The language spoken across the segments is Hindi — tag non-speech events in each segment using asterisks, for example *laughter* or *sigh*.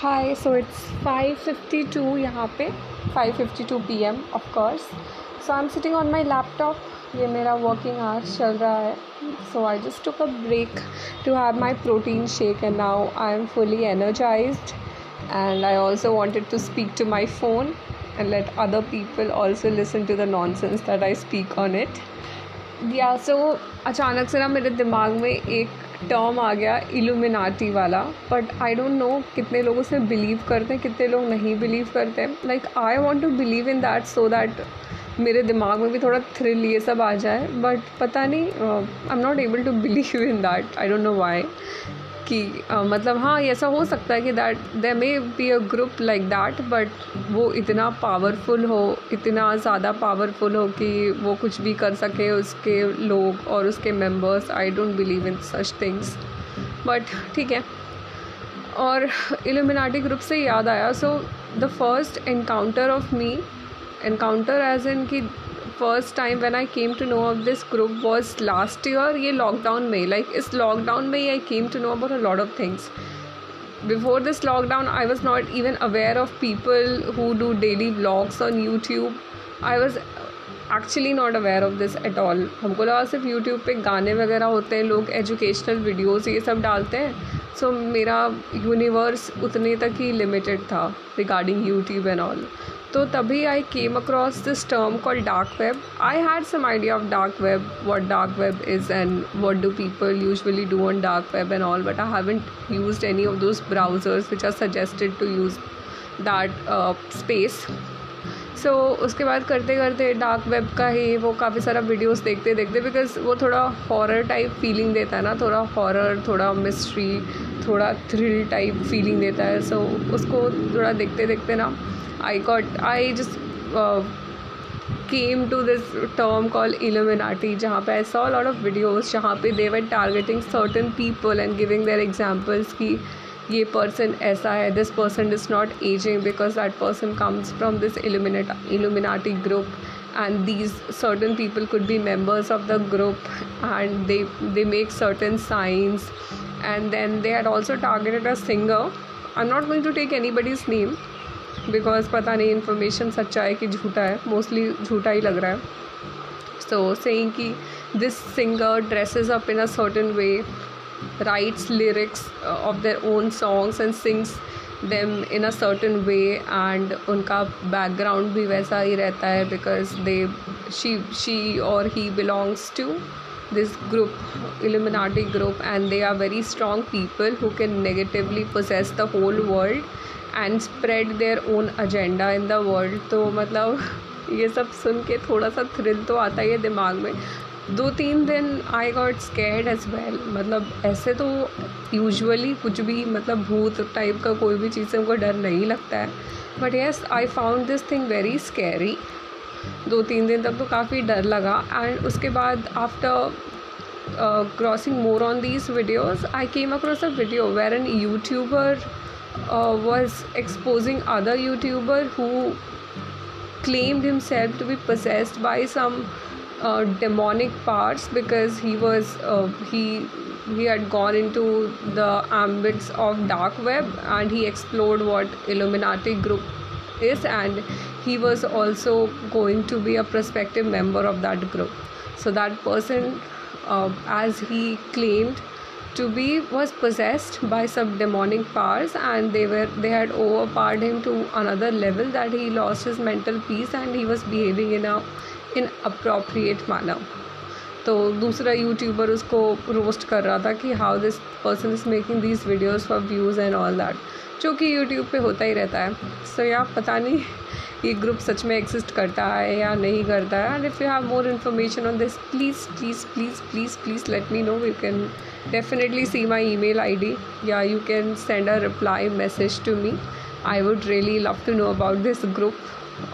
हाय सो इट्स 5:52 यहाँ पे 5:52 PM of course so I am sitting on my laptop ये मेरा वर्किंग आवर्स चल रहा है. So I just took a break to have my protein shake and now I am fully energised and I also wanted to speak to my phone and let other people also listen to the nonsense that I speak on it. या सो अचानक से ना मेरे दिमाग में एक टर्म आ गया इल्यूमिनाटी वाला बट आई डोंट नो कितने लोग उसमें बिलीव करते हैं, कितने लोग नहीं बिलीव करते like I want to believe in that so that मेरे दिमाग में भी थोड़ा थ्रिल ये सब आ जाए बट पता नहीं I am not able to believe in that I don't know why कि uh, मतलब हाँ ऐसा हो सकता है कि that they may be a group like that but वो इतना पावरफुल हो इतना ज़्यादा पावरफुल हो कि वो कुछ भी कर सके उसके लोग और उसके members I don't believe in such things but ठीक है। और इल्यूमिनाटी ग्रुप से याद आया so the first encounter of me encounter as in की first time when I came to know of this group was last year ये लॉकडाउन में लाइक इस लॉकडाउन में ही I came to know about a lot of things before this lockdown i was not even aware of people who do daily vlogs on youtube. I was actually not aware of this at all हमको लगा सिर्फ़ यूट्यूब पे गाने वगैरह होते हैं लोग एजुकेशनल वीडियोस ये सब डालते हैं। सो so, मेरा यूनिवर्स उतने तक ही लिमिटेड था रिगार्डिंग यूट्यूब एंड ऑल तो तभी I came across this term call dark web I had some idea of dark web what dark web is and what do people usually do on dark web and all but I haven't use any of those browsers which are suggested to use that space so उसके बाद करते करते डार्क वेब का ही वो काफ़ी सारा वीडियोस देखते देखते बिकॉज़ वो थोड़ा हॉरर टाइप फीलिंग देता है ना थोड़ा हॉरर थोड़ा मिस्ट्री थोड़ा थ्रिल टाइप फीलिंग देता है सो so, उसको थोड़ा देखते देखते ना I got I just uh, came to this term called Illuminati जहाँ पे I saw a lot of videos जहाँ पे they were targeting certain people and giving their examples कि ये person ऐसा है this person is not aging because that person comes from this Illuminati Illuminati group and these certain people could be members of the group and they they make certain signs and then they had also targeted a singer i'm not going to take anybody's name Because पता नहीं इन्फॉर्मेशन सच्चा है कि झूठा है. मोस्टली झूठा ही लग रहा है. सो सेइंग कि this singer dresses up in a certain way writes lyrics of their own songs and sings them in a certain way and उनका बैकग्राउंड भी वैसा ही रहता है बिकॉज़ दे शी शी और he belongs to this group, illuminati group and they are very strong people who can negatively possess the whole world. And spread their own agenda in the world तो मतलब ये सब सुन के थोड़ा सा थ्रिल तो आता ही है दिमाग में। दो तीन दिन I got scared as well मतलब ऐसे तो यूजुअली कुछ भी मतलब भूत टाइप का कोई भी चीज़ से हमको डर नहीं लगता है। But yes I found this thing very scary दो तीन दिन तक तो काफ़ी डर लगा। एंड उसके बाद after crossing more on these videos I came across a video where an YouTuber uh, was exposing other youtuber who claimed himself to be possessed by some uh, demonic parts because he was uh, he he had gone into the ambits of dark web and he explored what illuminati group is and he was also going to be a prospective member of that group. So that person uh, as he claimed to be was possessed by some demonic powers and they were they had overpowered him to another level that he lost his mental peace and he was behaving in a inappropriate manner तो दूसरा यूट्यूबर उसको रोस्ट कर रहा था कि how this person is making these videos for views and all that जो कि यूट्यूब पे होता ही रहता है सो so, या पता नहीं ये ग्रुप सच में एग्जिस्ट करता है या नहीं करता है। And if you have more information on this please please please please please let me know you can definitely see my email I D या you can send a reply message to me I would really love to know about this group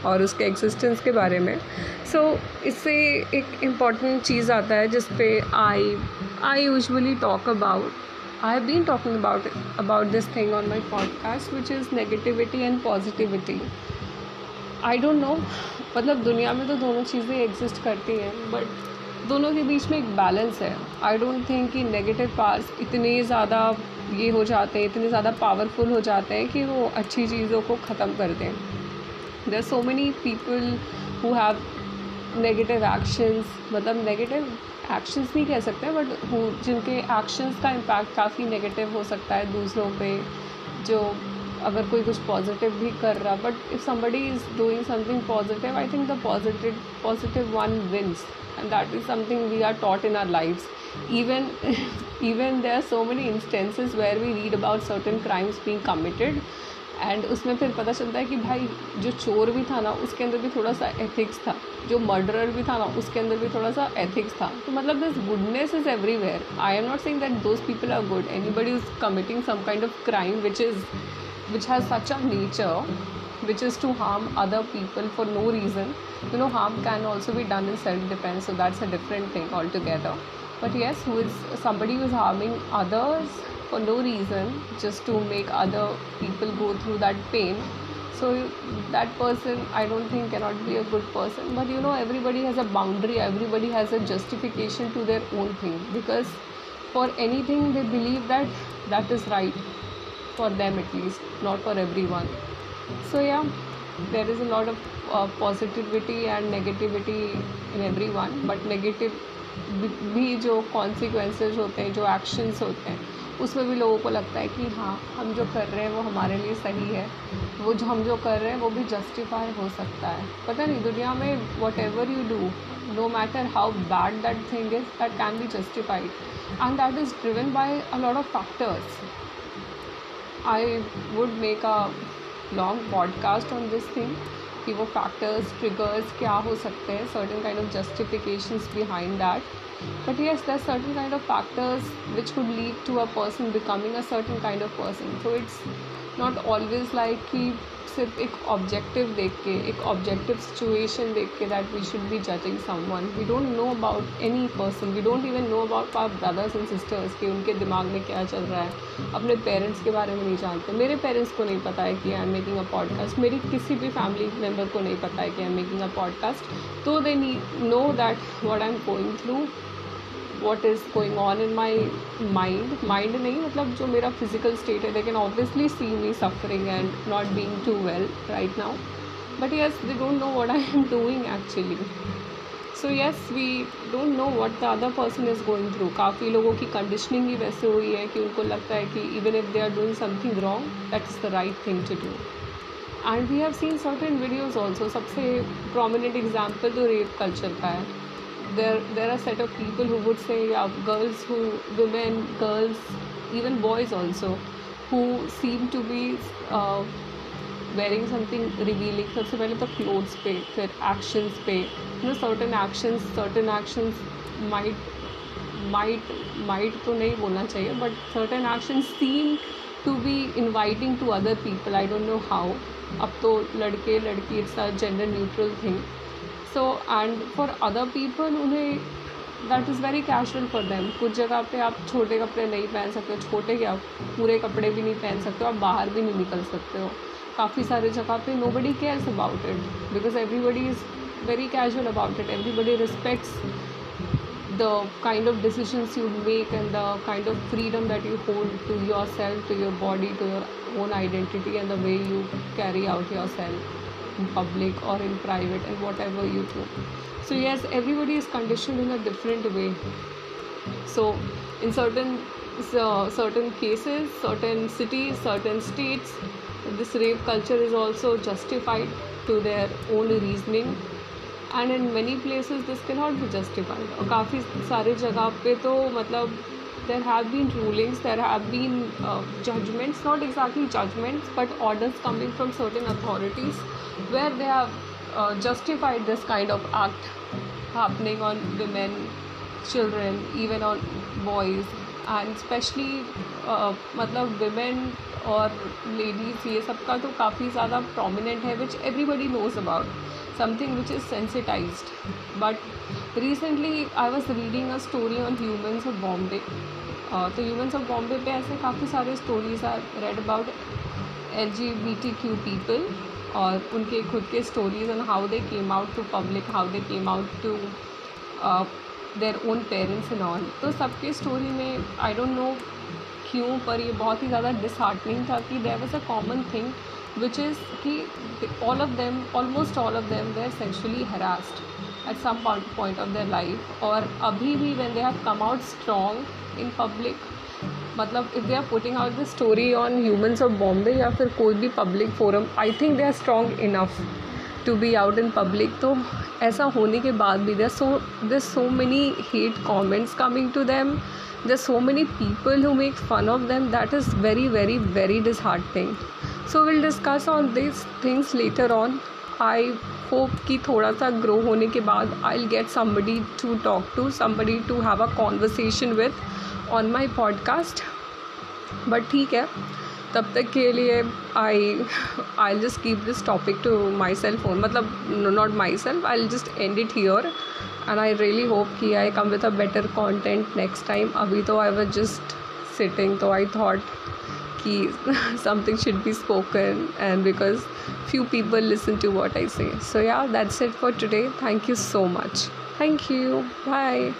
और उसके एग्जिस्टेंस के बारे में। सो so, इससे एक इंपॉर्टेंट चीज़ आता है जिस पे I I usually talk about I have been talking about about this thing on my podcast which is negativity and positivity I don't know मतलब दुनिया में तो दोनों चीज़ें एग्जिस्ट करती हैं बट दोनों के बीच में एक बैलेंस है। आई डोंट थिंक कि नेगेटिव पार्ट्स इतने ज़्यादा ये हो जाते हैं, इतने ज़्यादा पावरफुल हो जाते हैं कि वो अच्छी चीज़ों को ख़त्म कर दें। There so many people who have negative actions मतलब नेगेटिव एक्शंस नहीं कह सकते बट जिनके एक्शंस का इम्पैक्ट काफ़ी नेगेटिव हो सकता है दूसरों पे, जो अगर कोई कुछ पॉजिटिव भी कर रहा but if somebody is doing something positive I think the positive positive one wins and that is something we are taught in our lifes even *laughs* even there are so many instances where we read about certain crimes being committed and उसमें फिर पता चलता है कि भाई, जो चोर भी था ना, उसके अंदर भी थोड़ा सा एथिक्स था. जो मर्डरर भी था ना, उसके अंदर भी थोड़ा सा एथिक्स था. तो मतलब this goodness is everywhere I am not saying that those people are good anybody is committing some kind of crime which is which has such a nature which is to harm other people for no reason. You know harm can also be done in self defense so that's a different thing altogether. But yes who is somebody who is harming others for no reason just to make other people go through that pain. So that person i don't think cannot be a good person. But you know everybody has a boundary everybody has a justification to their own thing. Because for anything they believe that that is right for them at least not for everyone so yeah there is a lot of uh, positivity and negativity in everyone but negative भी जो कॉन्सिक्वेंसेज होते हैं जो एक्शंस होते हैं उसमें भी लोगों को लगता है कि हाँ हम जो कर रहे हैं वो हमारे लिए सही है वो जो हम जो कर रहे हैं वो भी जस्टिफाई हो सकता है पता नहीं दुनिया में whatever you do no matter how bad that thing is that can be justified and that is driven by a lot of factors I would make a long podcast on this thing कि वो फैक्टर्स ट्रिगर्स क्या हो सकते हैं certain kind of justifications behind that but yes there certain kind of factors which could lead to a person becoming a certain kind of person so it's not always like कि सिर्फ़ एक ऑब्जेक्टिव देख के एक ऑब्जेक्टिव सिचुएशन देख के that we should be judging someone we don't know about any person we don't even know about our brothers and sisters कि उनके दिमाग में क्या चल रहा है अपने पेरेंट्स के बारे में नहीं जानते मेरे पेरेंट्स को नहीं पता है कि I am making a podcast मेरी किसी भी फैमिली मेंबर को नहीं पता है कि I am making a podcast तो they knee know that what I am going through what is going on in my mind mind नहीं मतलब जो मेरा फ़िज़िकल स्टेट है they can obviously see me suffering and not being too well right now but yes they don't know what I am doing actually so yes we don't know what the other person is going through काफ़ी लोगों की कंडीशनिंग ही वैसे हुई है कि उनको लगता है कि even if they are doing something wrong that is the right thing to do and we have seen certain videos also सबसे प्रोमिनेंट एग्ज़ाम्पल तो रेप कल्चर का है। There there are set of people who would say girls who women girls even boys also who who seem to be uh, wearing सबसे पहले तो क्लोथ्स पे फिर एक्शंस पे. No certain actions certain actions might might might तो नहीं बोलना चाहिए but certain action seem to be inviting to other people I don't know how अब तो लड़के लड़की it's a gender neutral thing so and for other people उन्हें that is very casual for them कुछ जगह पे आप छोटे कपड़े नहीं पहन सकते हो छोटे क्या पूरे कपड़े भी नहीं पहन सकते हो आप बाहर भी नहीं निकल सकते हो। काफ़ी सारे जगह पे nobody cares about it because everybody is very casual about it everybody respects the kind of decisions you make and the kind of freedom that you hold to yourself, to your body, to your own identity, and the way you carry out yourself. in public or in private and whatever you do so yes everybody is conditioned in a different way so in certain uh, certain cases certain cities certain states this rape culture is also justified to their own reasoning and in many places this cannot be justified और काफ़ी सारे जगह पे तो मतलब there have been rulings, there have been uh, judgments, not exactly judgments, but orders coming from certain authorities where they have uh, justified this kind of act happening on women, children, even on boys, and especially uh, मतलब women और ladies ये सब का तो काफ़ी ज़्यादा prominent है which everybody knows about something which is sensitized but recently, I was reading a story on humans of Bombay. तो ह्यूमन्स ऑफ़ बॉम्बे पे ऐसे काफ़ी सारे stories are read about L G B T Q people और उनके खुद के stories and how they came out to public how they came out to their own parents and all तो सबके स्टोरी में आई डोंट नो क्यों, पर ये बहुत ही ज़्यादा डिसहार्टनिंग था कि there was a common thing which is कि all of them almost all of them there sensually harassed at some point of their life और अभी भी when they have come out strong in public मतलब if they are putting out the story on Humans of Bombay या फिर कोई भी public forum I think they are strong enough to be out in public तो ऐसा होने के बाद भी there so there so many hate comments coming to them there so many people who make fun of them that is very very very disheartening so will discuss on this things later on I hope कि थोड़ा सा ग्रो होने के बाद I will get somebody to talk to somebody to have a conversation with on my podcast but ठीक है, तब तक के लिए I I just keep this topic to myself own मतलब not myself I just end it here and I really hope कि I come with a better content next time अभी तो आई वॉज़ जस्ट सिटिंग तो I thought something should be spoken and because few people listen to what I say. So yeah, that's it for today. Thank you so much. Thank you. Bye.